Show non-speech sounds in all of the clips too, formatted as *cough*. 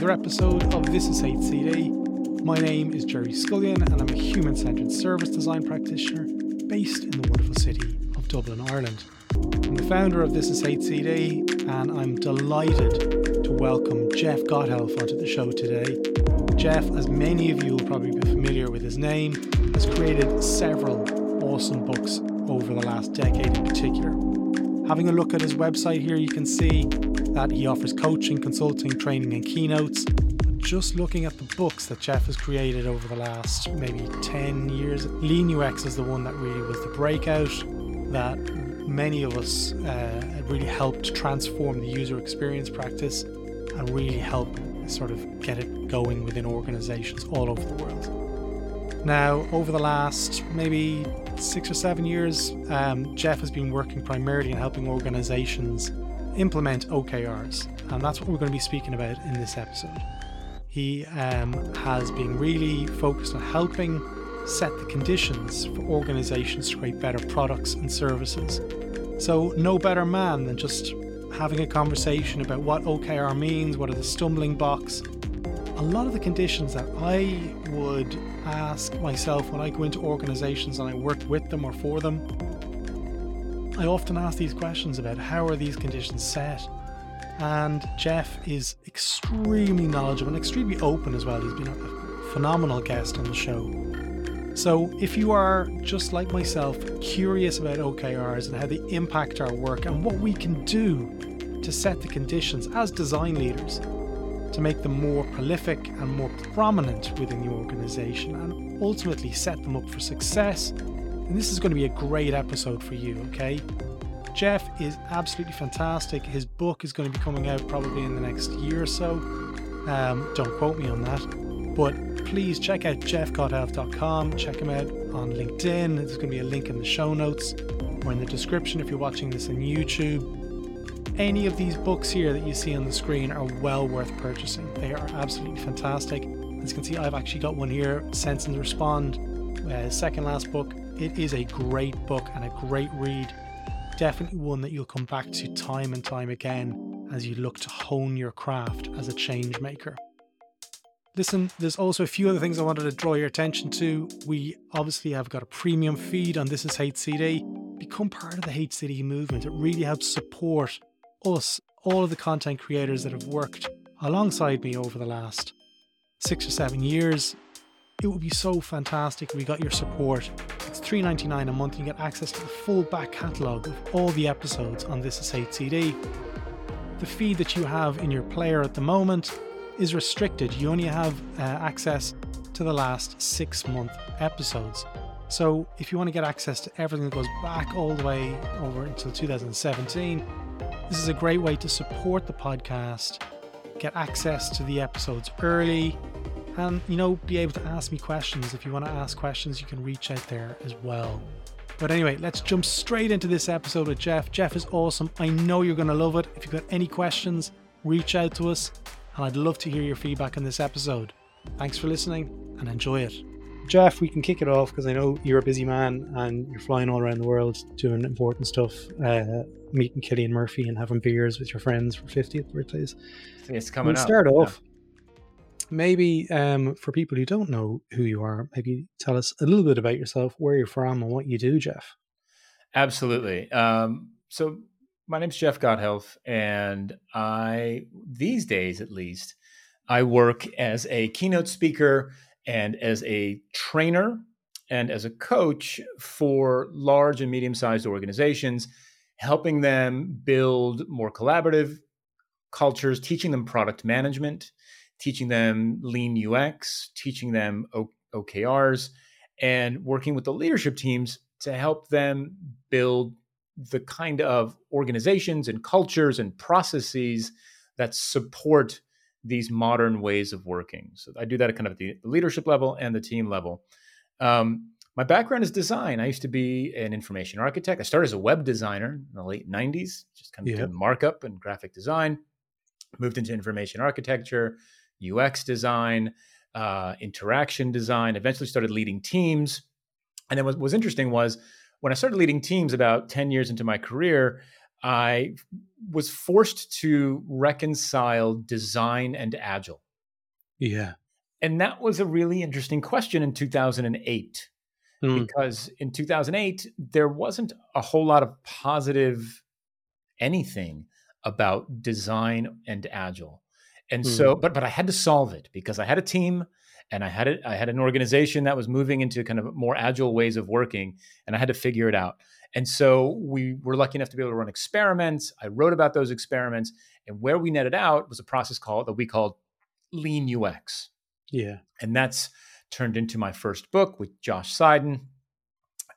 another episode of This is HCD. My name is Gerry Scullion, and I'm a human centered service design practitioner based in the wonderful city of Dublin, Ireland. I'm the founder of This is HCD, and I'm delighted to welcome Jeff Gothelf onto the show today. Jeff, as many of you will probably be familiar with his name, has created several awesome books over the last decade in particular. Having a look at his website here, you can see that he offers coaching, consulting, training, and keynotes. But Just looking at the books that Jeff has created over the last maybe 10 years, Lean UX is the one that really was the breakout, that many of us uh, really helped transform the user experience practice and really help sort of get it going within organizations all over the world. Now, over the last maybe six or seven years, um, Jeff has been working primarily in helping organizations implement OKRs, and that's what we're going to be speaking about in this episode. He um, has been really focused on helping set the conditions for organizations to create better products and services. So, no better man than just having a conversation about what OKR means, what are the stumbling blocks. A lot of the conditions that I would ask myself when I go into organizations and I work with them or for them I often ask these questions about how are these conditions set. And Jeff is extremely knowledgeable and extremely open as well. He's been a phenomenal guest on the show. So, if you are just like myself, curious about OKRs and how they impact our work and what we can do to set the conditions as design leaders to make them more prolific and more prominent within the organization and ultimately set them up for success and this is going to be a great episode for you, okay? Jeff is absolutely fantastic. His book is going to be coming out probably in the next year or so. Um, don't quote me on that. But please check out jeffgothelf.com. Check him out on LinkedIn. There's going to be a link in the show notes or in the description if you're watching this on YouTube. Any of these books here that you see on the screen are well worth purchasing. They are absolutely fantastic. As you can see, I've actually got one here, Sense and Respond, uh, second last book. It is a great book and a great read. Definitely one that you'll come back to time and time again as you look to hone your craft as a change maker. Listen, there's also a few other things I wanted to draw your attention to. We obviously have got a premium feed on This Is HCD. Become part of the HCD movement. It really helps support us, all of the content creators that have worked alongside me over the last six or seven years. It would be so fantastic if we got your support it's $3.99 a month you get access to the full back catalogue of all the episodes on This Is HCD. The feed that you have in your player at the moment is restricted. You only have uh, access to the last six month episodes. So if you want to get access to everything that goes back all the way over until 2017, this is a great way to support the podcast, get access to the episodes early, and you know be able to ask me questions. If you want to ask questions you can reach out there as well. But anyway let's jump straight into this episode with jeff. Jeff is awesome. I know you're going to love it. If you've got any questions reach out to us and i'd love to hear your feedback on this episode. Thanks for listening and enjoy it jeff we can kick it off because i know you're a busy man and you're flying all around the world doing important stuff uh, meeting Cillian Murphy and having beers with your friends for 50th birthdays it's coming we'll start off maybe um, for people who don't know who you are, maybe tell us a little bit about yourself, where you're from, and what you do, Jeff. Absolutely. Um, so my name's Jeff Gothelf, and I these days, at least, I work as a keynote speaker and as a trainer and as a coach for large and medium-sized organizations, helping them build more collaborative cultures, teaching them product management teaching them lean UX, teaching them OKRs, and working with the leadership teams to help them build the kind of organizations and cultures and processes that support these modern ways of working. So I do that at kind of the leadership level and the team level. Um, my background is design. I used to be an information architect. I started as a web designer in the late 90s, just kind of yeah. doing markup and graphic design. Moved into information architecture, UX design, uh, interaction design, eventually started leading teams. And then what was interesting was when I started leading teams about 10 years into my career, I was forced to reconcile design and agile. Yeah. And that was a really interesting question in 2008. Mm. Because in 2008, there wasn't a whole lot of positive anything about design and agile. And mm. so, but but I had to solve it because I had a team and I had it. I had an organization that was moving into kind of more agile ways of working, and I had to figure it out. And so we were lucky enough to be able to run experiments. I wrote about those experiments, and where we netted out was a process called that we called Lean UX. Yeah, and that's turned into my first book with Josh Seiden,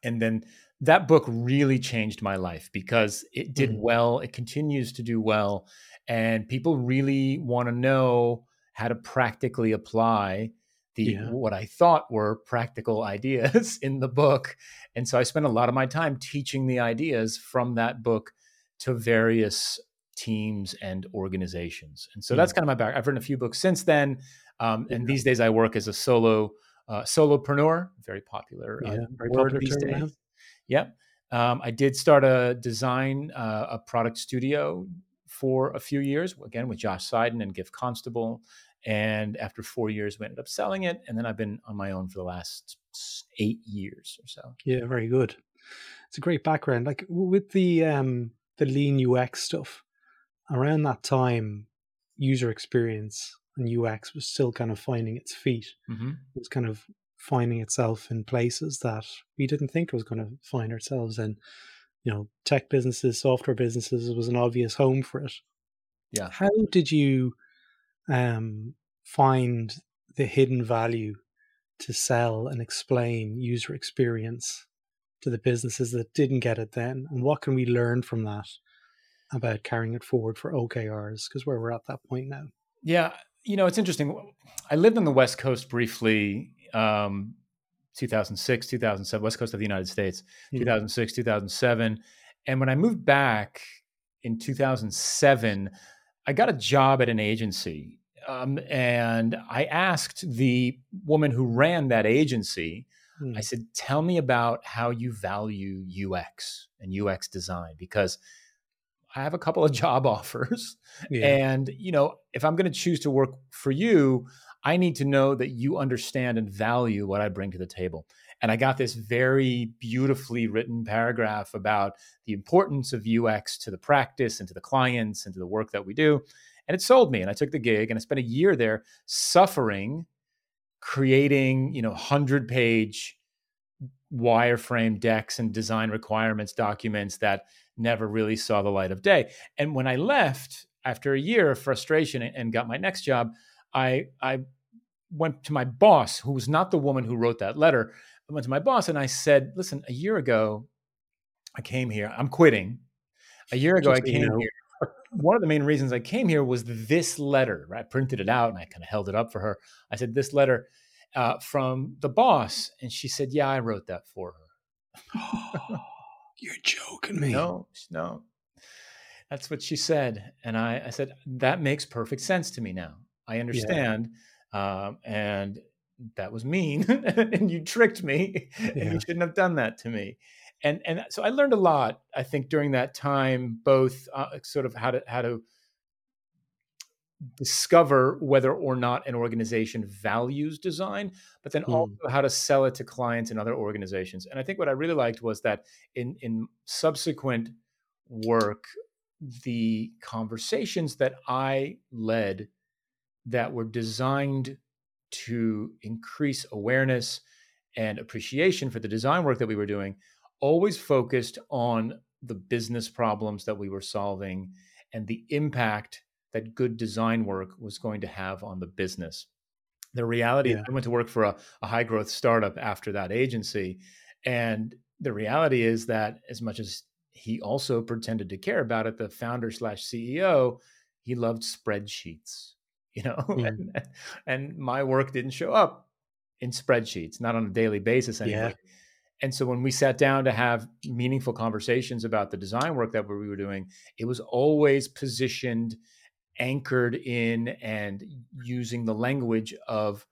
and then that book really changed my life because it did mm. well. It continues to do well, and people really want to know how to practically apply the yeah. what I thought were practical ideas *laughs* in the book. And so I spent a lot of my time teaching the ideas from that book to various teams and organizations. And so yeah. that's kind of my back. I've written a few books since then. Um, and these days I work as a solo uh, solopreneur, very popular uh, yeah, very popular these days. Now. Yep. Um, I did start a design, uh, a product studio for a few years, again with Josh Seiden and Giff Constable. And after four years, we ended up selling it. And then I've been on my own for the last eight years or so. Yeah, very good. It's a great background. Like with the um, the lean UX stuff, around that time, user experience and UX was still kind of finding its feet. Mm-hmm. It was kind of finding itself in places that we didn't think it was going to find ourselves in. You know, tech businesses, software businesses was an obvious home for it. Yeah. How did you um, find the hidden value to sell and explain user experience to the businesses that didn't get it then? And what can we learn from that about carrying it forward for OKRs? Because where we're at that point now. Yeah. You know, it's interesting. I lived on the West Coast briefly, um, 2006, 2007, West Coast of the United States, mm-hmm. 2006, 2007. And when I moved back in 2007, I got a job at an agency. Um, and I asked the woman who ran that agency, hmm. I said, tell me about how you value UX and UX design because I have a couple of *laughs* job offers. Yeah. And, you know, if I'm going to choose to work for you, I need to know that you understand and value what I bring to the table. And I got this very beautifully written paragraph about the importance of UX to the practice and to the clients and to the work that we do. And it sold me. And I took the gig and I spent a year there suffering, creating, you know, 100 page wireframe decks and design requirements documents that never really saw the light of day. And when I left after a year of frustration and got my next job, I, I went to my boss, who was not the woman who wrote that letter, I went to my boss and I said, listen, a year ago, I came here. I'm quitting. A year ago, Just I came you know. here. One of the main reasons I came here was this letter. Right? I printed it out and I kind of held it up for her. I said, this letter uh, from the boss. And she said, yeah, I wrote that for her. *gasps* You're joking me. No, no. That's what she said. And I, I said, that makes perfect sense to me now. I understand. Yeah. Um, and that was mean *laughs* and you tricked me yeah. and you shouldn't have done that to me and and so i learned a lot i think during that time both uh, sort of how to how to discover whether or not an organization values design but then mm. also how to sell it to clients and other organizations and i think what i really liked was that in in subsequent work the conversations that i led that were designed to increase awareness and appreciation for the design work that we were doing, always focused on the business problems that we were solving and the impact that good design work was going to have on the business. The reality, yeah. I went to work for a, a high growth startup after that agency. And the reality is that as much as he also pretended to care about it, the founder slash CEO, he loved spreadsheets *laughs* you know mm. and, and, my work didn't show up in spreadsheets not on a daily basis anymore yeah. and so when we sat down to have meaningful conversations about the design work that we were doing it was always positioned anchored in and using the language of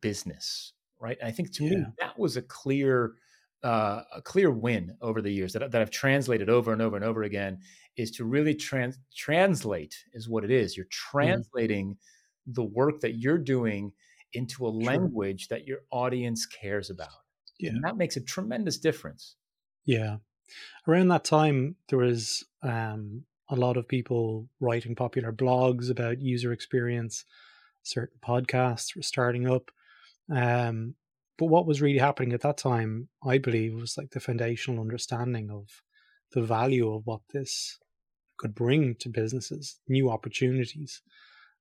business right and i think to yeah. me that was a clear uh, a clear win over the years that, that I've translated over and over and over again is to really trans- translate is what it is. You're mm-hmm. translating mm-hmm. The work that you're doing into a language that your audience cares about. Yeah. And that makes a tremendous difference. Yeah. Around that time, there was um, a lot of people writing popular blogs about user experience. Certain podcasts were starting up. Um, but what was really happening at that time, I believe, was like the foundational understanding of the value of what this could bring to businesses, new opportunities,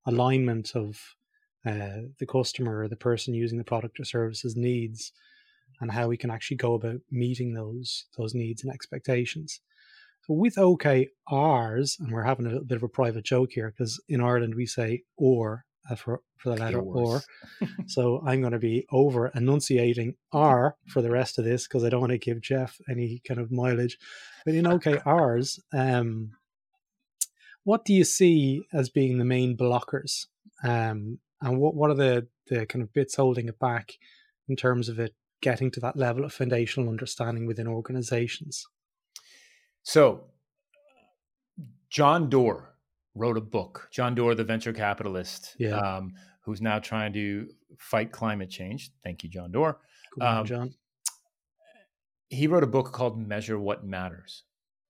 alignment of uh, the customer or the person using the product or services needs, and how we can actually go about meeting those those needs and expectations. So with OKRs, and we're having a little bit of a private joke here because in Ireland we say or uh, for for the letter or. *laughs* so I'm going to be over enunciating R for the rest of this because I don't want to give Jeff any kind of mileage. But in *laughs* OKRs, um, what do you see as being the main blockers? Um, and what, what are the, the kind of bits holding it back in terms of it getting to that level of foundational understanding within organizations? So, John Doerr wrote a book. John Doerr, the venture capitalist, yeah. um, who's now trying to fight climate change. Thank you, John Doerr. Cool, um, John. He wrote a book called Measure What Matters.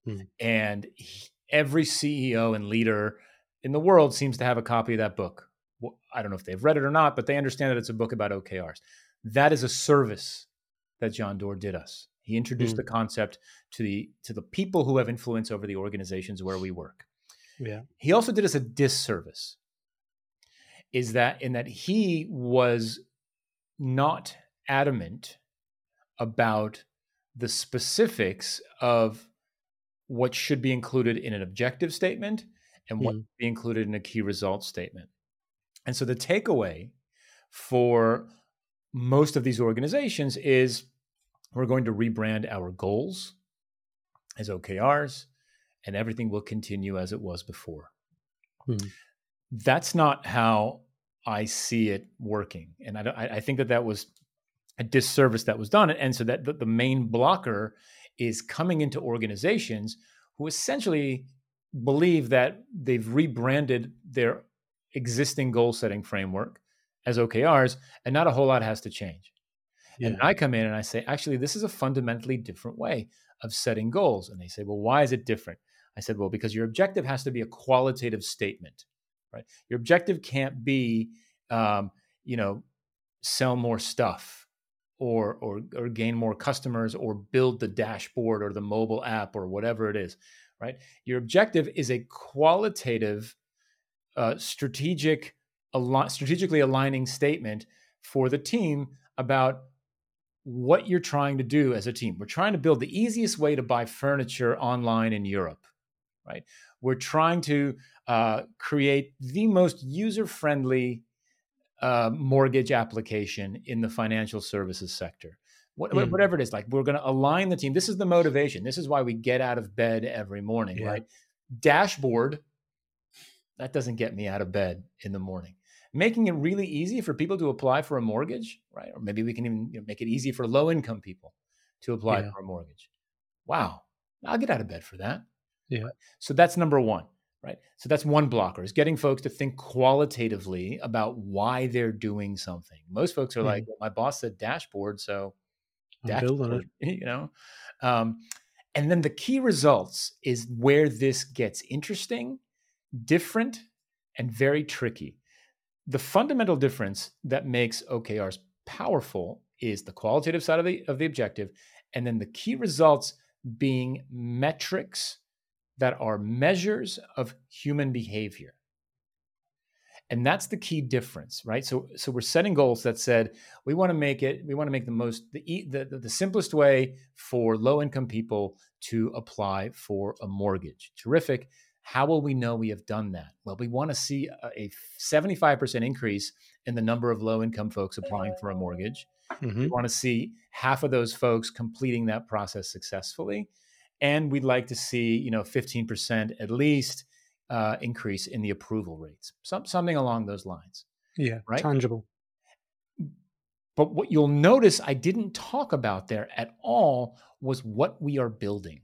Hmm. And he, every CEO and leader in the world seems to have a copy of that book. Well, I don't know if they've read it or not, but they understand that it's a book about OKRs. That is a service that John Doerr did us. He introduced mm. the concept to the to the people who have influence over the organizations where we work. Yeah. He also did us a disservice. Is that in that he was not adamant about the specifics of what should be included in an objective statement and what mm. be included in a key result statement. And so the takeaway for most of these organizations is we're going to rebrand our goals as OKRs, and everything will continue as it was before. Hmm. That's not how I see it working, and I, I, think that that was a disservice that was done. And so that the, the main blocker is coming into organizations who essentially believe that they've rebranded their existing goal setting framework as OKRs, and not a whole lot has to change. Yeah. And I come in and I say, actually, this is a fundamentally different way of setting goals. And they say, well, why is it different? I said, well, because your objective has to be a qualitative statement, right? Your objective can't be, um, you know, sell more stuff or, or or gain more customers or build the dashboard or the mobile app or whatever it is, right? Your objective is a qualitative, uh, strategic, al- strategically aligning statement for the team about what you're trying to do as a team. We're trying to build the easiest way to buy furniture online in Europe, right? We're trying to uh, create the most user friendly uh, mortgage application in the financial services sector. What, mm. Whatever it is, like we're going to align the team. This is the motivation. This is why we get out of bed every morning, yeah. right? Dashboard, that doesn't get me out of bed in the morning making it really easy for people to apply for a mortgage, right? Or maybe we can even you know, make it easy for low income people to apply yeah. for a mortgage. Wow, I'll get out of bed for that. Yeah. So that's number one, right? So that's one blocker is getting folks to think qualitatively about why they're doing something. Most folks are mm. like, well, my boss said dashboard, so I'm dashboard, *laughs* you know. Um, and then the key results is where this gets interesting, different, and very tricky the fundamental difference that makes OKRs powerful is the qualitative side of the of the objective, and then the key results being metrics that are measures of human behavior. And that's the key difference, right? So, so we're setting goals that said we want to make it, we want to make the most, the, the, the simplest way for low income people to apply for a mortgage. Terrific. How will we know we have done that? Well, we want to see a 75% increase in the number of low income folks applying for a mortgage. Mm-hmm. We want to see half of those folks completing that process successfully. And we'd like to see, you know, 15% at least uh, increase in the approval rates, Some, something along those lines. Yeah, right? tangible. But what you'll notice I didn't talk about there at all was what we are building.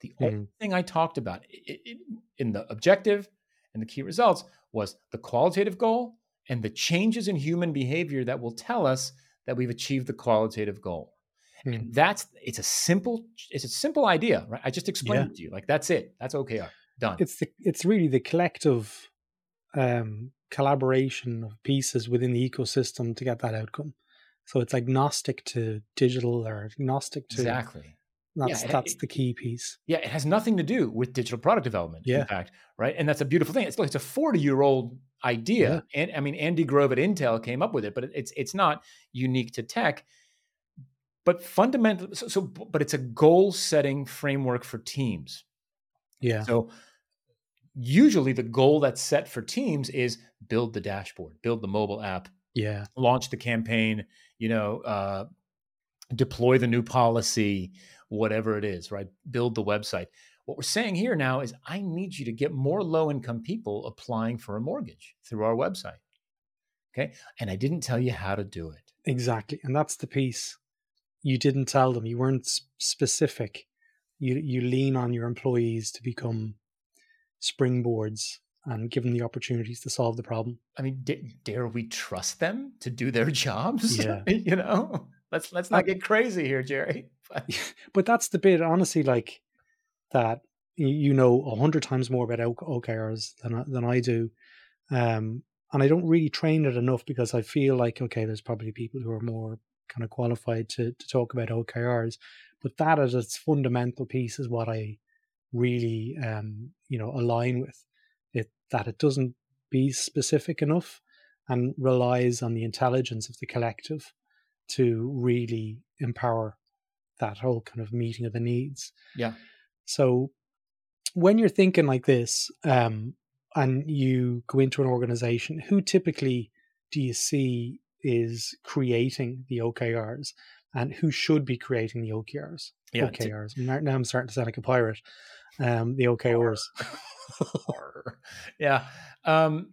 The only Mm. thing I talked about i- i- in the objective and the key results was the qualitative goal and the changes in human behavior that will tell us that we've achieved the qualitative goal. Mm. And that's it's a simple it's a simple idea, right? I just explained Yeah. it to you. Like that's it. That's OKR. Done. It's the it's really the collective um, collaboration of pieces within the ecosystem to get that outcome. So it's agnostic to digital or agnostic to exactly. that's Yeah, that's it- the key piece. Yeah, it has nothing to do with digital product development. Yeah. In fact, right? And that's a beautiful thing. It's like it's a 40 year old idea. And I mean, Andy Grove at Intel came up with it, but it's it's not unique to tech. But fundamentally, so, so but it's a goal setting framework for teams. Yeah. So usually the goal that's set for teams is build the dashboard, build the mobile app, Yeah. launch the campaign, you know, uh, deploy the new policy, whatever it is, right? Build the website. What we're saying here now is I need you to get more low income people applying for a mortgage through our website. Okay. And I didn't tell you how to do it. Exactly. And that's the piece. You didn't tell them. You weren't specific. You you lean on your employees to become springboards and give them the opportunities to solve the problem. I mean, d- dare we trust them to do their *laughs* jobs? Yeah. *laughs* you know, let's let's not I- get crazy here, Gerry. *laughs* But- But that's the bit, honestly, like that you know a hundred times more about OKRs than I, than I do, um, and I don't really train it enough because I feel like okay, there's probably people who are more kind of qualified to to talk about OKRs, but that as its fundamental piece is what I really um, you know align with it that it doesn't be specific enough and relies on the intelligence of the collective to really empower that whole kind of meeting of the needs. Yeah. So when you're thinking like this, um, and you go into an organization, who typically do you see is creating the OKRs and who should be creating the OKRs? Yeah, t- OKRs. Now now I'm starting to sound like a pirate. Um, the OKRs. *laughs* Yeah. Um,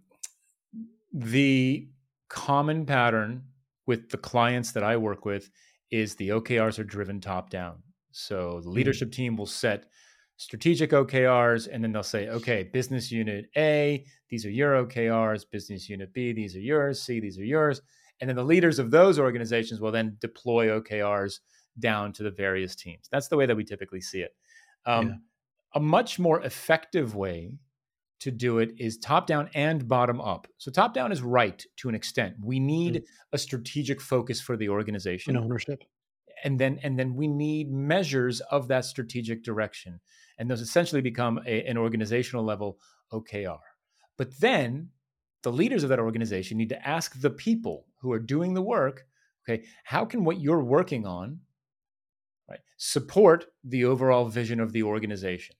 the common pattern with the clients that I work with is the OKRs are driven top down. So the leadership team will set strategic OKRs and then they'll say, okay, business unit A, these are your OKRs, business unit B, these are yours, C, these are yours. And then the leaders of those organizations will then deploy OKRs down to the various teams. That's the way that we typically see it. Um, Yeah. A much more effective way to do it is top down and bottom up. So top down is right to an extent. We need a strategic focus for the organization in ownership. and then and then we need measures of that strategic direction and those essentially become a, an organizational level okr but then the leaders of that organization need to ask the people who are doing the work okay how can what you're working on right support the overall vision of the organization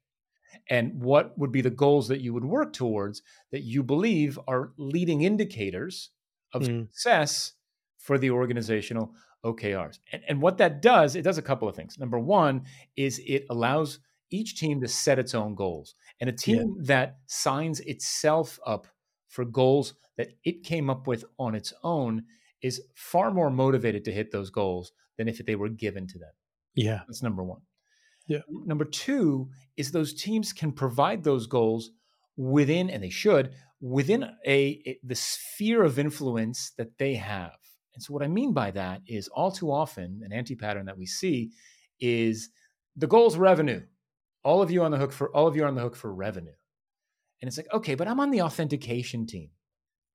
and what would be the goals that you would work towards that you believe are leading indicators of Mm. success for the organizational OKRs. And, and what that does, it does a couple of things. Number one is it allows each team to set its own goals. And a team that signs itself up for goals that it came up with on its own is far more motivated to hit those goals than if they were given to them. Yeah. That's number one. Yeah. Number two is those teams can provide those goals within, and they should, within a, a the sphere of influence that they have. And so, what I mean by that is all too often an anti-pattern that we see is the goal's revenue. All of you on the hook for all of you are on the hook for revenue. And it's like, okay, but I'm on the authentication team,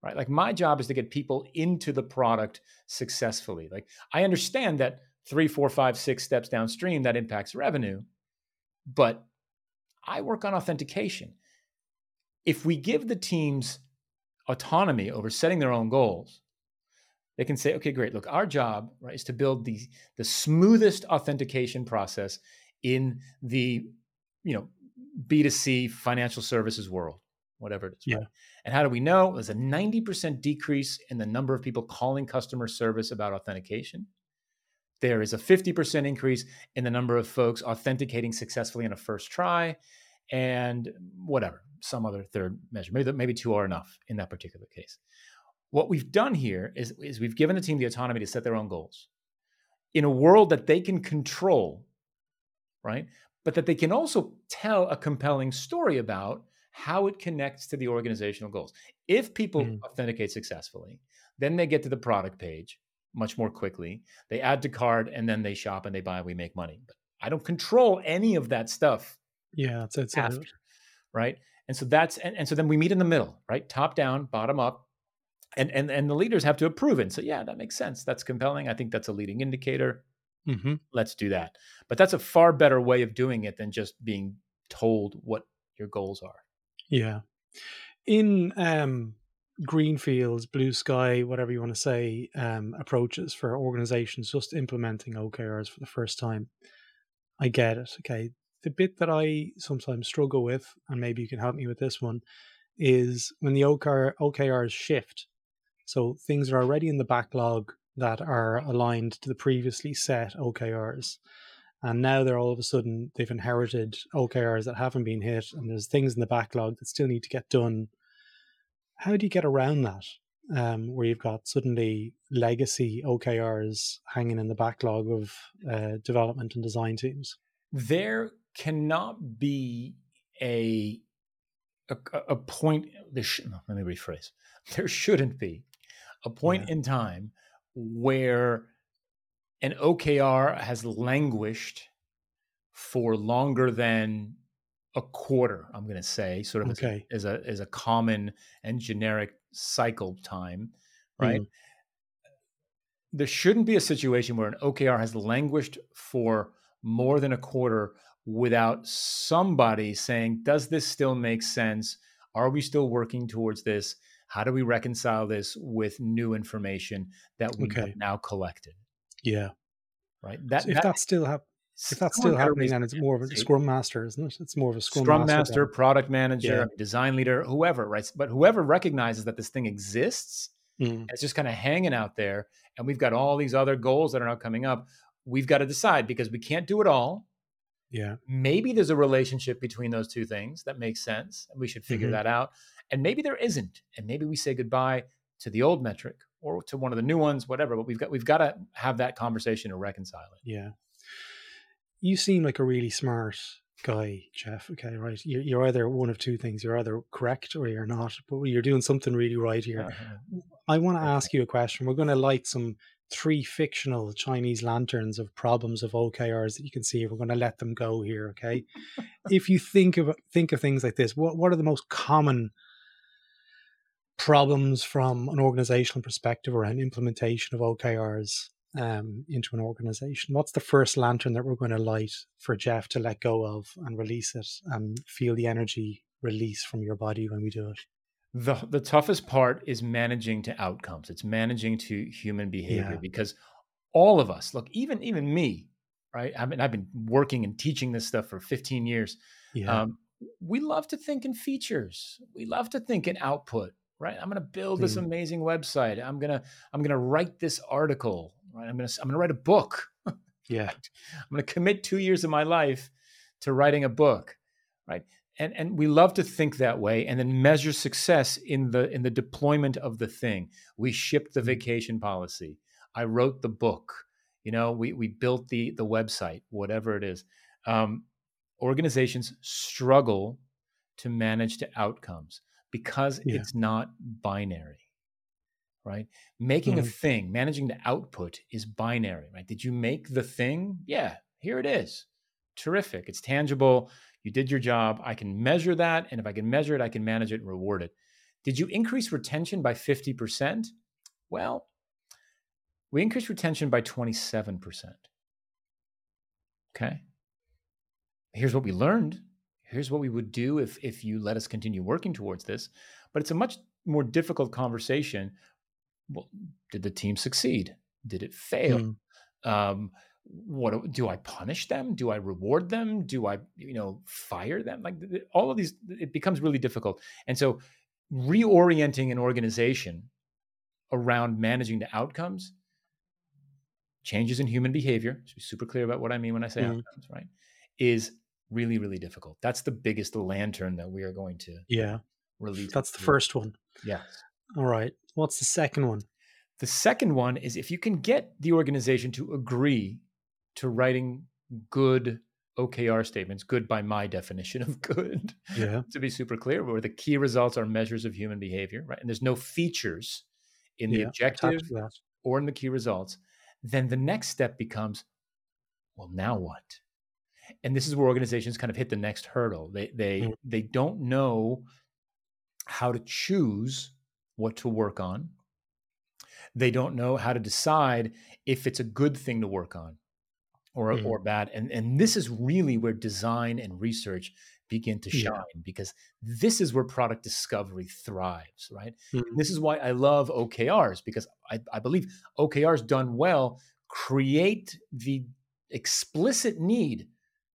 right? Like my job is to get people into the product successfully. Like I understand that three, four, five, six steps downstream that impacts revenue, but I work on authentication. If we give the teams autonomy over setting their own goals, they can say, okay, great. Look, our job right, is to build the, the smoothest authentication process in the you know B2C financial services world, whatever it is. Yeah. Right? And how do we know? There's a 90% decrease in the number of people calling customer service about authentication. There is a 50% increase in the number of folks authenticating successfully in a first try, and whatever, some other third measure. Maybe, maybe two are enough in that particular case. what we've done here is, is we've given the team the autonomy to set their own goals in a world that they can control, right? But that they can also tell a compelling story about how it connects to the organizational goals. If people mm. authenticate successfully, then they get to the product page much more quickly. They add to cart and then they shop and they buy, we make money. But I don't control any of that stuff. Yeah, it's, it's after, right? And so that's and, and so then we meet in the middle, right? Top down, bottom up. And and and the leaders have to approve it. And so yeah, that makes sense. That's compelling. I think that's a leading indicator. Mm-hmm. Let's do that. But that's a far better way of doing it than just being told what your goals are. Yeah. In um greenfields, blue sky, whatever you want to say, um, approaches for organizations just implementing OKRs for the first time. I get it. Okay. The bit that I sometimes struggle with, and maybe you can help me with this one, is when the OKR, OKRs shift. So things are already in the backlog that are aligned to the previously set OKRs. And now they're all of a sudden, they've inherited OKRs that haven't been hit, and there's things in the backlog that still need to get done how do you get around that? Um, where you've got suddenly legacy OKRs hanging in the backlog of uh, development and design teams? There cannot be a a, a point. There sh- let me rephrase. There shouldn't be a point yeah. in time where an OKR has languished for longer than a quarter, I'm going to say, sort of okay. as, a, as a as a common and generic cycle time, right? Mm. There shouldn't be a situation where an OKR has languished for more than a quarter without somebody saying, "Does this still make sense? Are we still working towards this? How do we reconcile this with new information that we okay. have now collected?" Yeah, right. That, so if that, that still happens if that's still happening, then it's more of a scrum master, isn't it? It's more of a scrum, scrum master, master product manager, yeah. design leader, whoever, right? But whoever recognizes that this thing exists, mm. it's just kind of hanging out there, and we've got all these other goals that are now coming up. We've got to decide because we can't do it all. Yeah. Maybe there's a relationship between those two things that makes sense, and we should figure mm-hmm. that out. And maybe there isn't, and maybe we say goodbye to the old metric or to one of the new ones, whatever. But we've got we've got to have that conversation to reconcile it. Yeah you seem like a really smart guy, Jeff. Okay, right. You're, you're either one of two things. You're either correct or you're not, but you're doing something really right here. Uh-huh. I want to ask you a question. We're going to light some three fictional Chinese lanterns of problems of OKRs that you can see. We're going to let them go here. Okay. if you think of think of things like this, what what are the most common problems from an organizational perspective around implementation of OKRs um, into an organization? What's the first lantern that we're going to light for Jeff to let go of and release it and feel the energy release from your body when we do it? The, the toughest part is managing to outcomes. It's managing to human behavior yeah. because all of us, look, even even me, right? I mean, I've been working and teaching this stuff for 15 years. Yeah. Um, we love to think in features. We love to think in output, right? I'm going to build this mm. amazing website. I'm going to I'm going to write this article right? I'm gonna I'm gonna write a book. *laughs* yeah, I'm gonna commit two years of my life to writing a book, right? And and we love to think that way, and then measure success in the in the deployment of the thing. We shipped the mm-hmm. vacation policy. I wrote the book. You know, we we built the the website, whatever it is. Um, organizations struggle to manage to outcomes because yeah. it's not binary right? Making mm-hmm. a thing, managing the output is binary, right? Did you make the thing? Yeah, here it is. Terrific. It's tangible. You did your job. I can measure that. And if I can measure it, I can manage it and reward it. Did you increase retention by 50%? Well, we increased retention by 27%. Okay. Here's what we learned. Here's what we would do if, if you let us continue working towards this. But it's a much more difficult conversation well, did the team succeed? Did it fail? Mm. Um, what do I punish them? Do I reward them? Do I, you know, fire them? Like all of these, it becomes really difficult. And so, reorienting an organization around managing the outcomes, changes in human behavior. To be super clear about what I mean when I say mm. outcomes, right? Is really, really difficult. That's the biggest lantern that we are going to yeah release. That's the first one. Yeah. All right. What's the second one? The second one is if you can get the organization to agree to writing good OKR statements, good by my definition of good, Yeah. *laughs* to be super clear, where the key results are measures of human behavior, right? And there's no features in the Yeah, objective to that. or in the key results, then the next step becomes, well, now what? And this is where organizations kind of hit the next hurdle. They they Mm. they don't know how to choose what to work on. They don't know how to decide if it's a good thing to work on or Mm. or bad. And and this is really where design and research begin to Yeah. shine because this is where product discovery thrives, right? Mm. This is why I love OKRs because I, I believe OKRs done well create the explicit need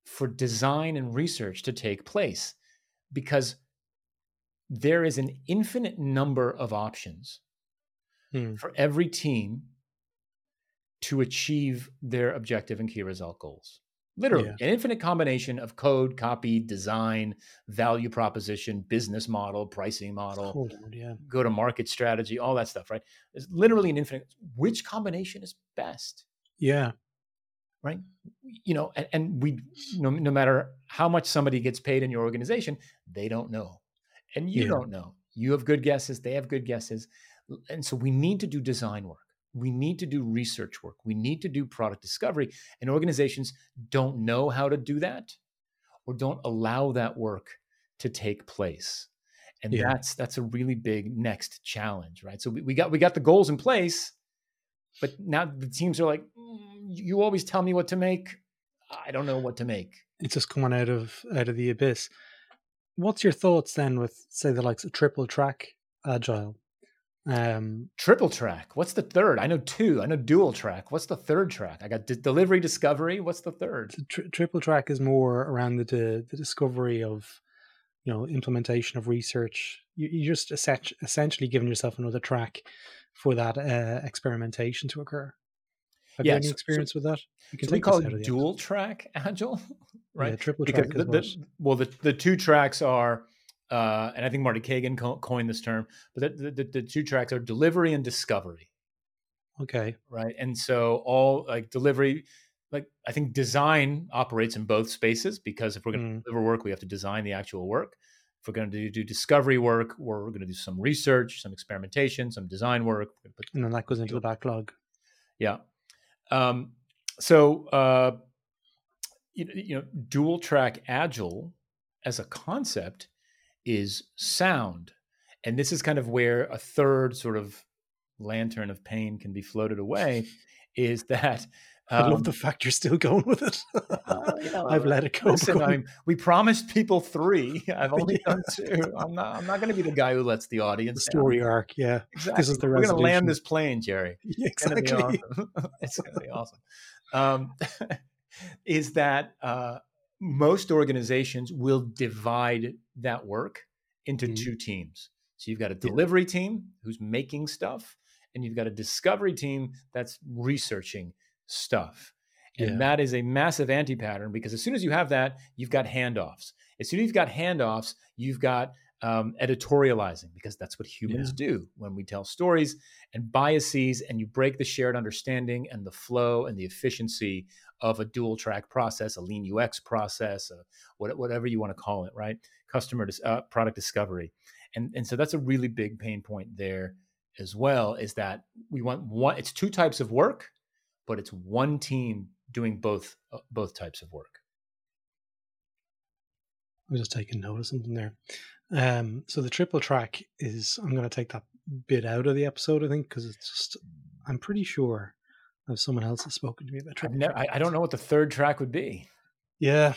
for design and research to take place because there is an infinite number of options Mm. for every team to achieve their objective and key result goals. Literally, Yeah. an infinite combination of code, copy, design, value proposition, business model, pricing model. Yeah. go to market strategy, all that stuff, right? There's literally an infinite. Which combination is best, Yeah. Right? You know, and, and we, mm-hmm. no, no matter how much somebody gets paid in your organization, they don't know. And you Yeah. don't know. You have good guesses, they have good guesses. And so we need to do design work. We need to do research work. We need to do product discovery. And organizations don't know how to do that or don't allow that work to take place. And Yeah. that's that's a really big next challenge, right? So we, we got we got the goals in place, but now the teams are like, "Mm, you always tell me what to make. I don't know what to make. It's just coming out of out of the abyss. What's your thoughts then with say the likes of triple track agile? Um, Triple track. What's the third? I know two. I know dual track. What's the third track? I got d- delivery discovery. What's the third? tri- triple track is more around the, the the discovery of you know implementation of research. You, you're just essentially giving yourself another track for that uh, experimentation to occur. Have Yeah, you any so- so- experience with that? You So we call it dual track *laughs* agile, right? Yeah, triple because track the, the, well the, the two tracks are uh, and i think Marty Cagan co- coined this term but the, the, the two tracks are delivery and discovery okay. right and so all like delivery like i think design operates in both spaces because if we're going to Mm. deliver work we have to design the actual work if we're going to do, do discovery work we're going to do some research some experimentation some design work put And then that goes into the backlog. yeah. Um, so, uh, you, you know, dual track agile as a concept is sound. And this is kind of where a third sort of lantern of pain can be floated away is that. I love um, the fact you're still going with it. uh, you *laughs* know, I've let it go. Listen, I mean, we promised people three. *laughs* I've only *laughs* Yeah. done two. I'm not. I'm not going to be the guy who lets the the audience down. story arc, yeah, Exactly. is the We're going to land this plane, Gerry. yeah It's gonna be exactly. awesome. it's going to be awesome. Um, is that uh, most organizations will divide that work into Mhm. two teams. So you've got a delivery team who's making stuff, and you've got a discovery team that's researching stuff. And Yeah. that is a massive anti pattern because as soon as you have that, you've got handoffs. As soon as you've got handoffs, you've got um, editorializing because that's what humans do when we tell stories and biases, and you break the shared understanding and the flow and the efficiency of a dual track process, a lean UX process, a, whatever you want to call it, right? Customer dis- uh, product discovery, and and so that's a really big pain point there as well. Is that we want one? It's two types of work, but it's one team doing both uh, both types of work. I'm just taking note of something there. Um, so the triple track is I'm going to take that bit out of the episode, I think, because it's just I'm pretty sure if someone else has spoken to me about triple never, track. I, I don't know what the third track would be. Yeah,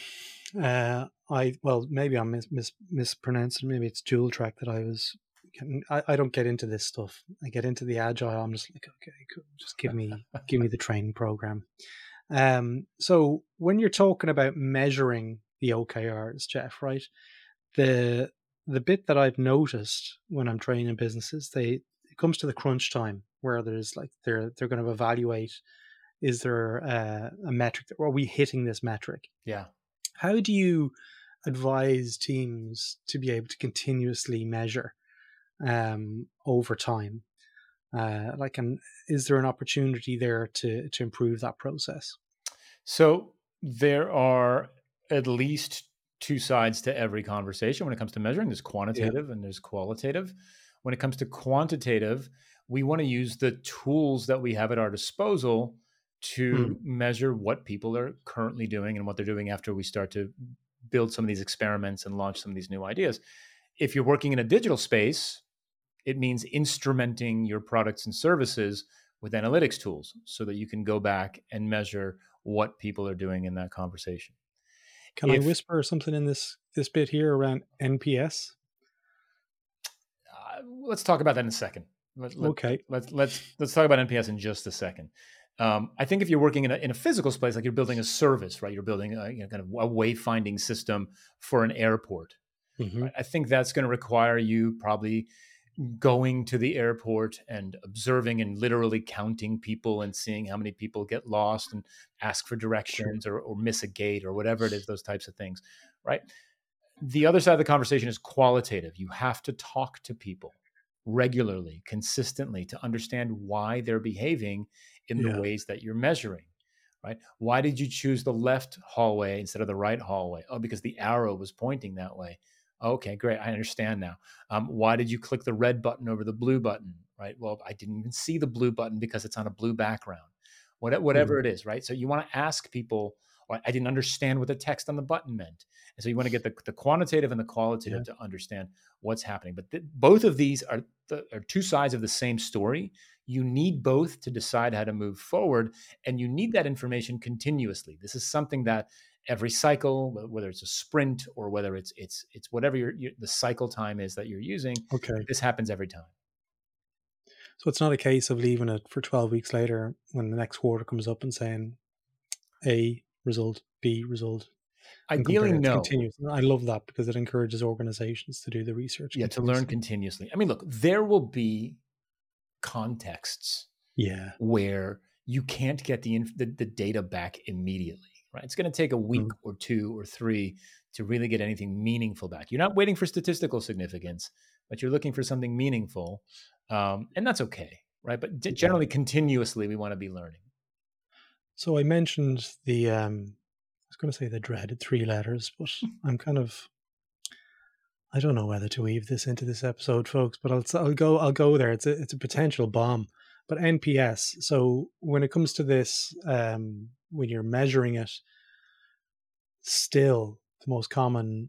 uh, I well maybe I'm mis, mis, mispronouncing. Maybe it's dual track that I was. I, I don't get into this stuff. I get into the agile. I'm just like, okay, cool. Just give me give me the *laughs* training program. Um, so when you're talking about measuring the OKRs, Jeff, right? The the bit that I've noticed when I'm training businesses, they it comes to the crunch time where there's like they're they're going to evaluate is there uh, a metric that are we hitting this metric? Yeah. How do you advise teams to be able to continuously measure um, over time? Uh, like, and is there an opportunity there to to improve that process? So there are at least two sides to every conversation when it comes to measuring. There's quantitative yeah. and there's qualitative. When it comes to quantitative, we want to use the tools that we have at our disposal to mm. measure what people are currently doing and what they're doing after we start to build some of these experiments and launch some of these new ideas. If you're working in a digital space, it means instrumenting your products and services with analytics tools so that you can go back and measure what people are doing in that conversation. Can if, I whisper something in this this bit here around NPS? Uh, let's talk about that in a second. Let, let, okay. Let's let's let's talk about NPS in just a second. Um, I think if you're working in a, in a physical space, like you're building a service, right? You're building a you know, kind of a wayfinding system for an airport. Mm-hmm. I think that's going to require you probably going to the airport and observing and literally counting people and seeing how many people get lost and ask for directions or, or miss a gate or whatever it is, those types of things, right? The other side of the conversation is qualitative. You have to talk to people regularly, consistently to understand why they're behaving in yeah. the ways that you're measuring right? Why did you choose the left hallway instead of the right hallway? Oh, because the arrow was pointing that way. Okay, great. I understand now. Um, why did you click the red button over the blue button? Right. Well, I didn't even see the blue button because it's on a blue background. What, whatever mm-hmm. it is, right? So you want to ask people. Or I didn't understand what the text on the button meant, and so you want to get the, the quantitative and the qualitative yeah. to understand what's happening. But th- both of these are, the, are two sides of the same story. You need both to decide how to move forward, and you need that information continuously. This is something that every cycle, whether it's a sprint or whether it's it's it's whatever your, your, the cycle time is that you're using. Okay, this happens every time. So it's not a case of leaving it for 12 weeks later when the next quarter comes up and saying A result, B result. Ideally, no. Continuous. I love that because it encourages organizations to do the research. Yeah, to learn continuously. I mean, look, there will be contexts. Yeah. Where you can't get the, the, the data back immediately right? It's going to take a week mm-hmm. or two or three to really get anything meaningful back. You're not waiting for statistical significance, but you're looking for something meaningful, um, and that's okay, right? But d- generally, continuously, we want to be learning. So I mentioned the, um, I was going to say the dreaded three letters, but *laughs* I'm kind of, I don't know whether to weave this into this episode, folks. But I'll I'll go I'll go there. It's a it's a potential bomb. But NPS. So when it comes to this, um, when you're measuring it, still the most common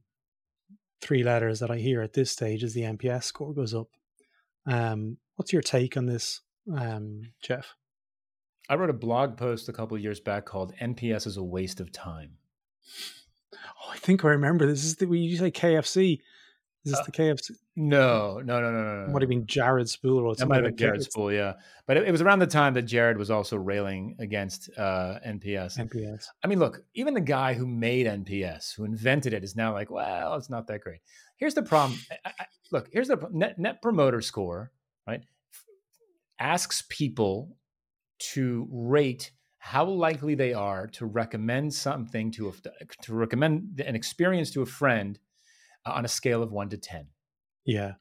three letters that I hear at this stage is the NPS score goes up. Um, what's your take on this, um, Jeff? I wrote a blog post a couple of years back called "NPS is a waste of time." Oh, I think I remember this. Is the we you say KFC? Is this uh, the KFC? No, no, no, no, no. no. Might have been Jared Spool or That might have been Jared Spool, yeah. But it, it, was around the time that Jared was also railing against uh, NPS. NPS. I mean, look, even the guy who made NPS, who invented it, is now like, well, it's not that great. Here's the problem. *sighs* I, I, look, here's the net, net promoter score, right? Asks people to rate how likely they are to recommend something to a, to recommend an experience to a friend on a scale of one to 10. Yeah.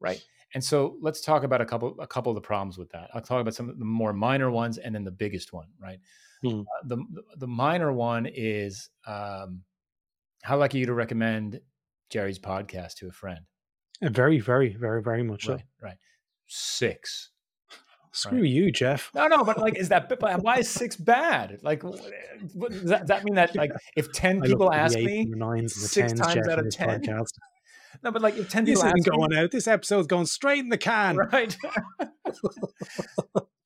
Right. And so let's talk about a couple a couple of the problems with that. I'll talk about some of the more minor ones and then the biggest one, right? Hmm. Uh, the the minor one is um, how lucky you to recommend Gerry's podcast to a friend. very, very, very, very much right, so. Right. Six. Screw right. you, Jeff. No, no, but like, is that why is six bad? Like, does that, does that mean that *laughs* like if ten people ask me six times Jeff out of ten? *laughs* No, but like if ten this people isn't going me, out. This episode's going straight in the can. *laughs* Right.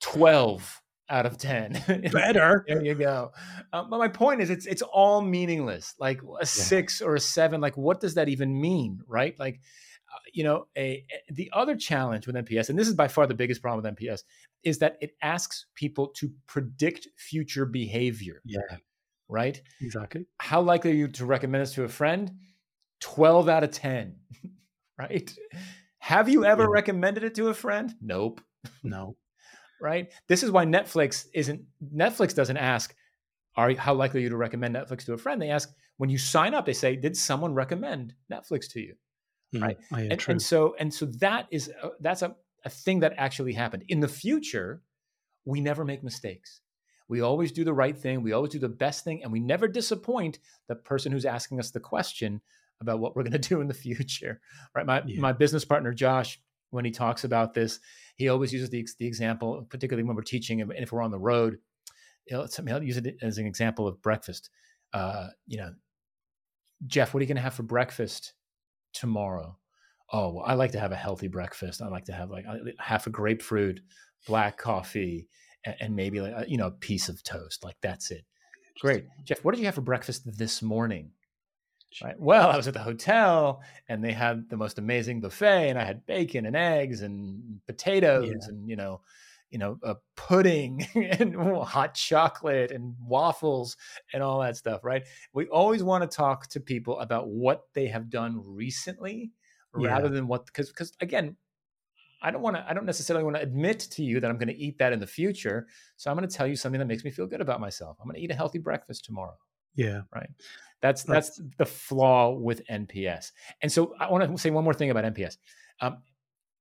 Twelve out of ten. Better. there you go. Um, but my point is, it's it's all meaningless. Like a yeah. six or a seven. Like, what does that even mean? Right. Like uh, you know, a, a, the other challenge with NPS, and this is by far the biggest problem with NPS, is that it asks people to predict future behavior. Yeah. Right? Exactly. How likely are you to recommend this to a friend? 12 out of 10. *laughs* right? Have you ever yeah. recommended it to a friend? Nope. No. *laughs* right? This is why Netflix isn't Netflix doesn't ask, are how likely are you to recommend Netflix to a friend? They ask when you sign up, they say, did someone recommend Netflix to you? Mm, right? Oh, yeah, and, and, so and so that is a, that's a, a thing that actually happened. In the future, we never make mistakes. We always do the right thing. We always do the best thing, and we never disappoint the person who's asking us the question about what we're *laughs* going to do in the future. Right? My yeah. my business partner Josh, when he talks about this, he always uses the, the example, particularly when we're teaching and if we're on the road. He'll, he'll use it as an example of breakfast. Uh, you know, Jeff, what are you going to have for breakfast tomorrow? Oh, well, I like to have a healthy breakfast. I like to have like half a grapefruit, black coffee, and, and maybe like uh, you know a piece of toast. Like that's it. Great, Jeff. What did you have for breakfast this morning? Right. Well, I was at the hotel and they had the most amazing buffet, and I had bacon and eggs and potatoes yeah. and you know, you know, a pudding *laughs* and hot chocolate and waffles and all that stuff. Right. We always want to talk to people about what they have done recently, yeah. rather than what because because again, I don't want to. I don't necessarily want to admit to you that I'm going to eat that in the future. So I'm going to tell you something that makes me feel good about myself. I'm going to eat a healthy breakfast tomorrow. Yeah. Right. That's that's, that's the flaw with NPS. And so I want to say one more thing about NPS, um,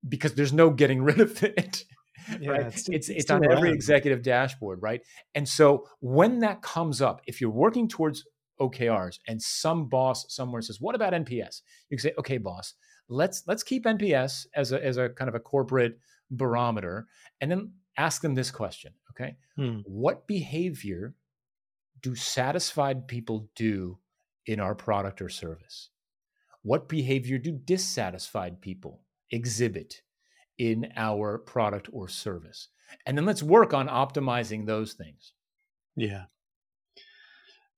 because there's no getting *laughs* rid of it. *laughs* Yeah, right? It's, it's, it's, on every executive dashboard, right? And so when that comes up, if you're working towards OKRs and some boss somewhere says, "What about NPS?" You can say, "Okay, boss, let's let's keep NPS as a as a kind of a corporate barometer, and then ask them this question: Okay, hmm. what behavior do satisfied people do in our product or service? What behavior do dissatisfied people exhibit in our product or service? And then let's work on optimizing those things. Yeah.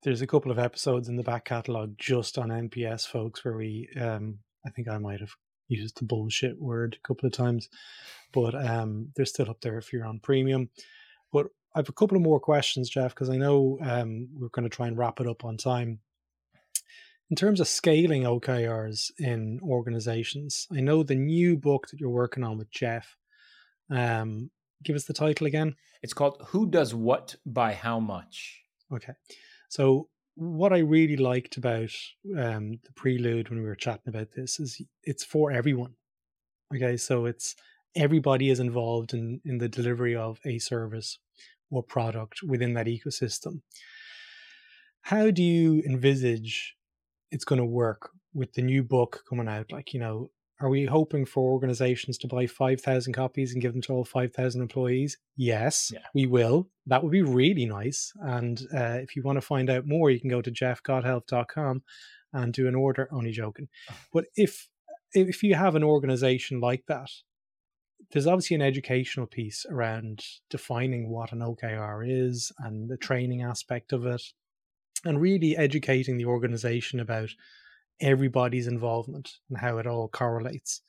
There's a couple of episodes in the back catalog just on NPS, folks, where we, um, I think I might have used the bullshit word a couple of times, but um, they're still up there if you're on premium. But I have a couple of more questions, Jeff, because I know um, we're going to try and wrap it up on time in terms of scaling OKRs in organizations, I know the new book that you're working on with Jeff. Um, give us the title again. It's called Who Does What by How Much. Okay. So, what I really liked about um, the prelude when we were chatting about this is it's for everyone. Okay. So, it's everybody is involved in, in the delivery of a service or product within that ecosystem. How do you envisage it's going to work with the new book coming out? Like, you know, are we hoping for organizations to buy 5,000 copies and give them to all 5,000 employees? Yes, yeah. we will. That would be really nice. And uh, if you want to find out more, you can go to jeffgothelf.com and do an order. Only joking. *laughs* But if if you have an organization like that, there's obviously an educational piece around defining what an OKR is and the training aspect of it and really educating the organization about everybody's involvement and how it all correlates.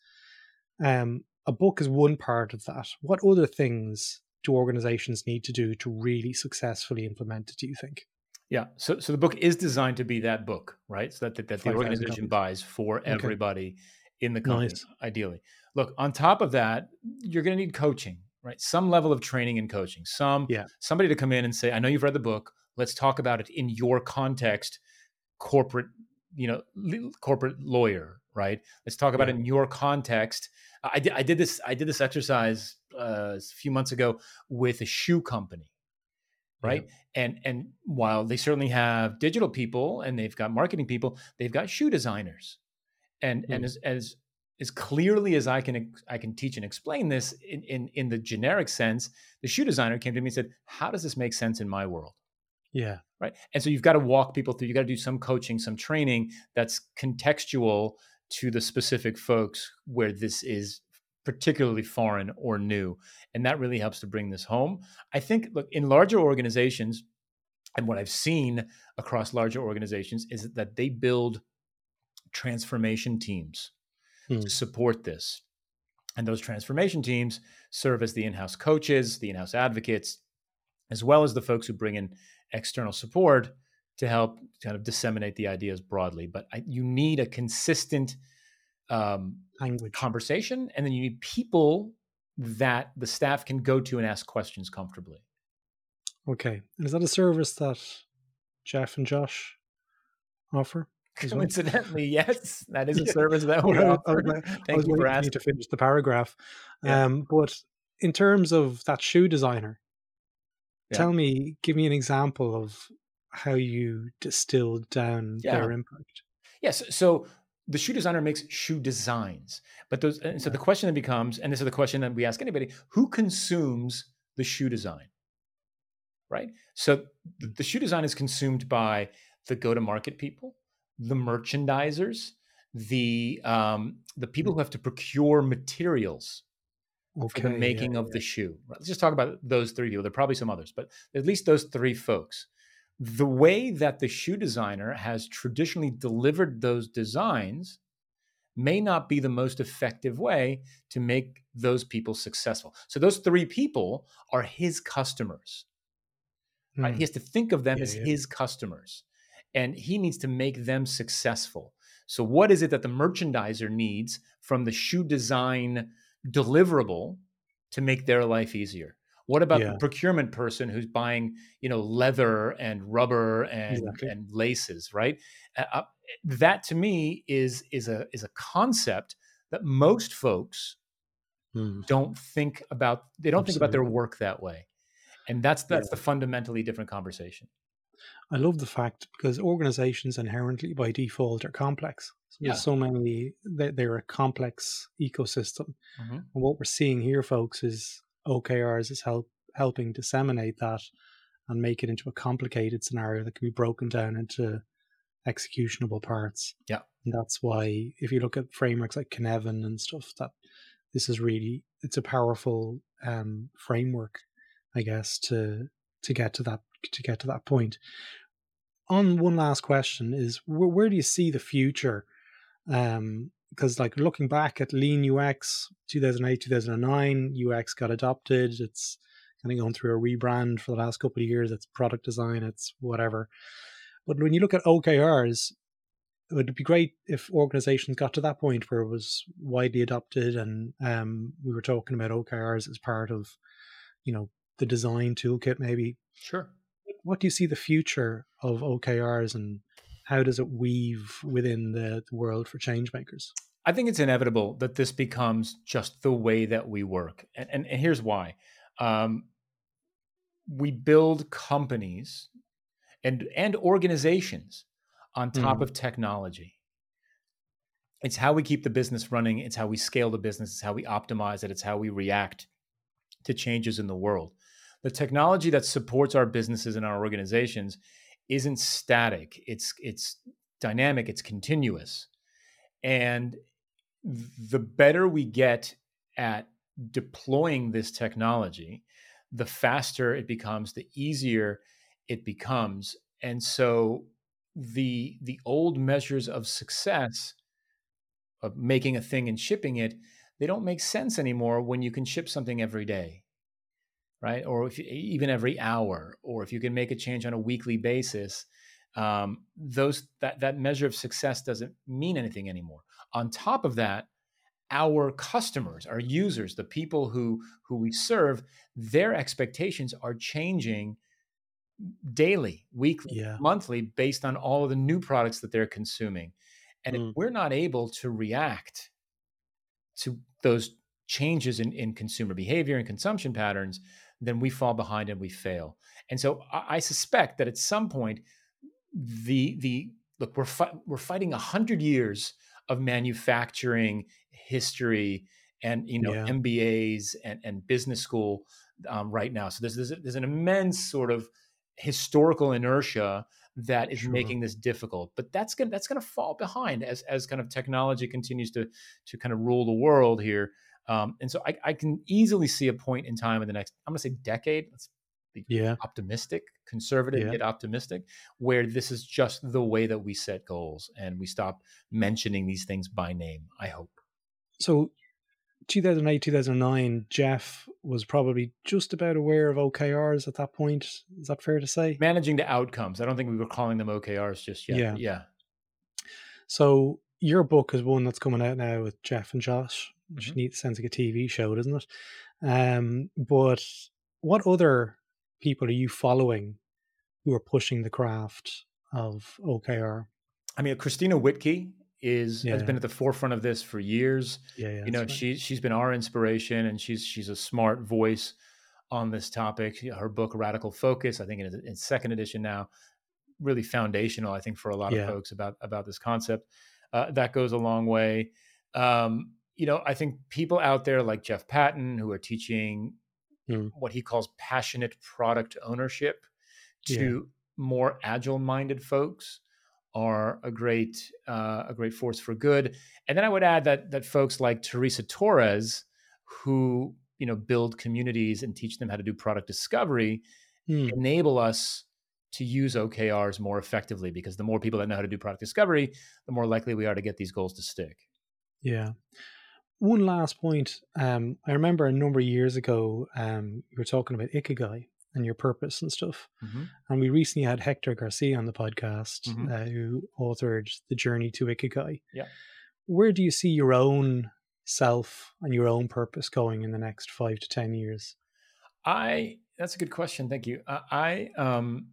Um, a book is one part of that. What other things do organizations need to do to really successfully implement it, do you think? Yeah. So, so the book is designed to be that book, right? So that, that, that the organization buys for everybody okay. in the company, nice. ideally. Look, on top of that, you're going to need coaching, right? Some level of training and coaching. Some, yeah. somebody to come in and say, I know you've read the book let's talk about it in your context corporate you know corporate lawyer right let's talk about yeah. it in your context I did, I did this i did this exercise uh, a few months ago with a shoe company right yeah. and and while they certainly have digital people and they've got marketing people they've got shoe designers and mm. and as, as as clearly as I can I can teach and explain this in, in in the generic sense, the shoe designer came to me and said, "How does this make sense in my world?" Yeah. Right. And so you've got to walk people through, you got to do some coaching, some training that's contextual to the specific folks where this is particularly foreign or new. And that really helps to bring this home. I think, look, in larger organizations, and what I've seen across larger organizations is that they build transformation teams hmm. to support this. And those transformation teams serve as the in house coaches, the in house advocates, as well as the folks who bring in external support to help kind of disseminate the ideas broadly. But I, you need a consistent um, language conversation, and then you need people that the staff can go to and ask questions comfortably. Okay, and is that a service that Jeff and Josh offer? Coincidentally, *laughs* yes, that is a service that we offer. Thank you for asking. to finish the paragraph. Yeah. Um, but in terms of that shoe designer, yeah. tell me, give me an example of how you distilled down yeah. their impact. Yes. So the shoe designer makes shoe designs, but those. And so the question then becomes, and this is the question that we ask anybody: Who consumes the shoe design? Right. So the, the shoe design is consumed by the go-to-market people, the merchandisers, the um, the people who have to procure materials okay, for the making yeah, of yeah. the shoe. Let's just talk about those three people. There are probably some others, but at least those three folks. The way that the shoe designer has traditionally delivered those designs may not be the most effective way to make those people successful. So those three people are his customers. Mm. Right? He hmm. has to think of them yeah, as his customers and he needs to make them successful. So, what is it that the merchandiser needs from the shoe design deliverable to make their life easier? What about yeah. the procurement person who's buying, you know, leather and rubber and, exactly. and laces, right? Uh, that to me is is a is a concept that most folks hmm. don't think about. They don't Absolutely. think about their work that way, and that's that's yeah. the fundamentally different conversation. I love the fact because organizations inherently by default are complex. So yeah. There's so many, they, they're a complex ecosystem. Mm-hmm. And what we're seeing here, folks, is OKRs is help, helping disseminate that and make it into a complicated scenario that can be broken down into executionable parts. Yeah. And that's why if you look at frameworks like Cynefin and stuff, that this is really it's a powerful um, framework, I guess, to to get to that to get to that point. On one last question is where, where do you see the future? Um, because like looking back at lean UX 2008 2009 UX got adopted. It's kind of going through a rebrand for the last couple of years. It's product design it's whatever. But when you look at OKRs it would be great if organizations got to that point where it was widely adopted and um, we were talking about OKRs as part of you know the design toolkit maybe. Sure what do you see the future of OKRs and how does it weave within the, the world for change makers? I think it's inevitable that this becomes just the way that we work. And, and, and here's why. Um, we build companies and, and organizations on top mm. of technology. It's how we keep the business running. It's how we scale the business. It's how we optimize it. It's how we react to changes in the world the technology that supports our businesses and our organizations isn't static. It's it's dynamic it's continuous. And the better we get at deploying this technology the faster it becomes the easier it becomes. And so the the old measures of success of making a thing and shipping it they don't make sense anymore when you can ship something every day right? Or if you, even every hour, or if you can make a change on a weekly basis, um, those that that measure of success doesn't mean anything anymore. On top of that, our customers, our users, the people who who we serve, their expectations are changing daily, weekly, yeah. monthly, based on all of the new products that they're consuming. And mm. if we're not able to react to those changes in, in consumer behavior and consumption patterns, then we fall behind and we fail. And so I, I suspect that at some point, the the look we're fi- we're fighting a hundred years of manufacturing history and you know yeah. MBAs and, and business school um, right now. So there's, there's there's an immense sort of historical inertia that is sure. making this difficult. But that's gonna that's gonna fall behind as as kind of technology continues to to kind of rule the world here. Um, and so I, I, can easily see a point in time in the next, I'm going to say decade. Let's be yeah. optimistic, conservative, yeah. yet optimistic, where this is just the way that we set goals and we stop mentioning these things by name, I hope. So 2008, 2009, Jeff was probably just about aware of OKRs at that point. Is that fair to say? Managing the outcomes. I don't think we were calling them OKRs just yet. Yeah. Yeah. So your book is one that's coming out now with Jeff and Josh which mm-hmm. neat sounds like a TV show, doesn't it? Um, but what other people are you following who are pushing the craft of OKR? I mean, Christina Wodtke is Yeah, has been at the forefront of this for years. Yeah, yeah. you know, right. she's she's been our inspiration, and she's she's a smart voice on this topic. Her book Radical Focus, I think, in its second edition now, really foundational. I think for a lot Yeah. of folks about about this concept. Uh, that goes a long way. Um, you know, I think people out there like Jeff Patton who are teaching Mm. what he calls passionate product ownership Yeah. to more agile minded folks are a great uh, a great force for good. And then I would add that that folks like Teresa Torres, who you know build communities and teach them how to do product discovery, Mm. enable us to use OKRs more effectively because the more people that know how to do product discovery, the more likely we are to get these goals to stick. Yeah. One last point. Um, I remember a number of years ago, um, you were talking about ikigai and your purpose and stuff. And we recently had Hector Garcia on the podcast, Mhm. uh, who authored The Journey to Ikigai. Yeah. Where do you see your own self and your own purpose going in the next five to 10 years? I that's a good question. Thank you. Uh, I um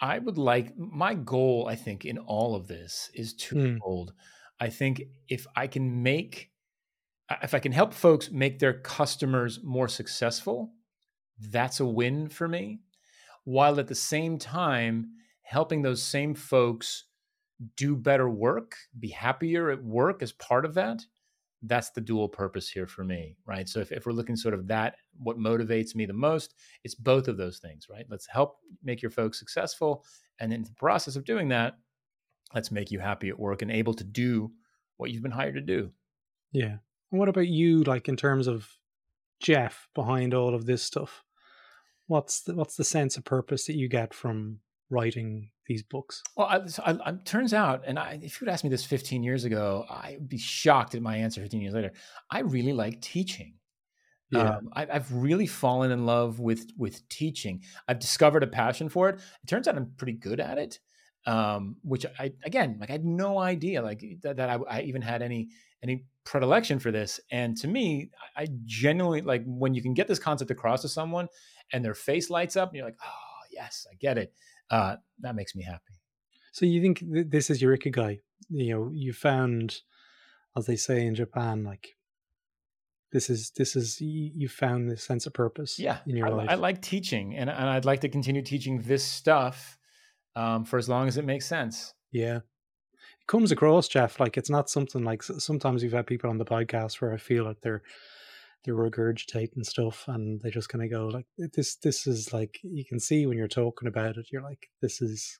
I would like my goal. I think in all of this is twofold. I think if I can make uh, if I can help folks make their customers more successful, that's a win for me. While at the same time helping those same folks do better work, be happier at work as part of that, that's the dual purpose here for me, right? So if, if we're looking sort of that, what motivates me the most, it's both of those things, right? Let's help make your folks successful. And in the process of doing that, let's make you happy at work and able to do what you've been hired to do. Yeah. And what about you, like in terms of Jeff behind all of this stuff? What's the, what's the sense of purpose that you get from writing these books? Well, I, I, I, turns out, and I, if you would ask me this 15 years ago, I would be shocked at my answer 15 years later. I really like teaching. Yeah. Um, I, I've really fallen in love with with teaching. I've discovered a passion for it. It turns out I'm pretty good at it, um, which I again like I had no idea like that, that I, I even had any any predilection for this. And to me, I, I genuinely like when you can get this concept across to someone and their face lights up, and you're like, oh yes, I get it. Uh, that makes me happy. So you think th- this is your ikigai? You know, you found, as they say in Japan, like this is this is you found this sense of purpose. Yeah, in your I, life. I like teaching, and, and I'd like to continue teaching this stuff um, for as long as it makes sense. Yeah. It comes across, Jeff, like it's not something like sometimes we've had people on the podcast where I feel like they're they're regurgitating stuff and they just kind of go like this this is like you can see when you're talking about it, you're like, this is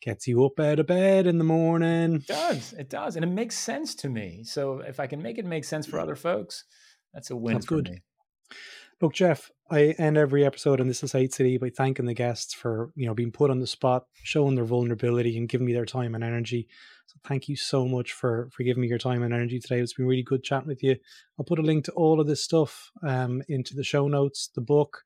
gets you up out of bed in the morning. It does. It does. And it makes sense to me. So if I can make it make sense for other folks, that's a win That's for good. me. Look, Jeff, I end every episode on This Is HCD by thanking the guests for, you know, being put on the spot, showing their vulnerability and giving me their time and energy. So thank you so much for for giving me your time and energy today. It's been really good chatting with you. I'll put a link to all of this stuff um, into the show notes, the book.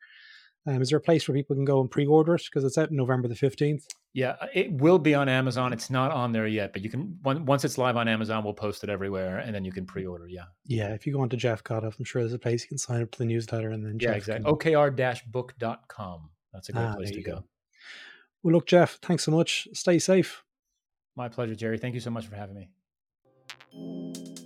Um, is there a place where people can go and pre-order it? Because it's out November the 15th. Yeah, uh, it will be on Amazon. It's not on there yet, but you can once it's live on Amazon, we'll post it everywhere, and then you can pre-order. Yeah, Yeah, if you go on to Jeff Gothelf, I'm sure there's a place you can sign up to the newsletter and then yeah, Jeff exactly. can- OKR-book.com. That's a great Ah, place to go. go. Well, look, Jeff, thanks so much. Stay safe. My pleasure, Gerry. Thank you so much for having me.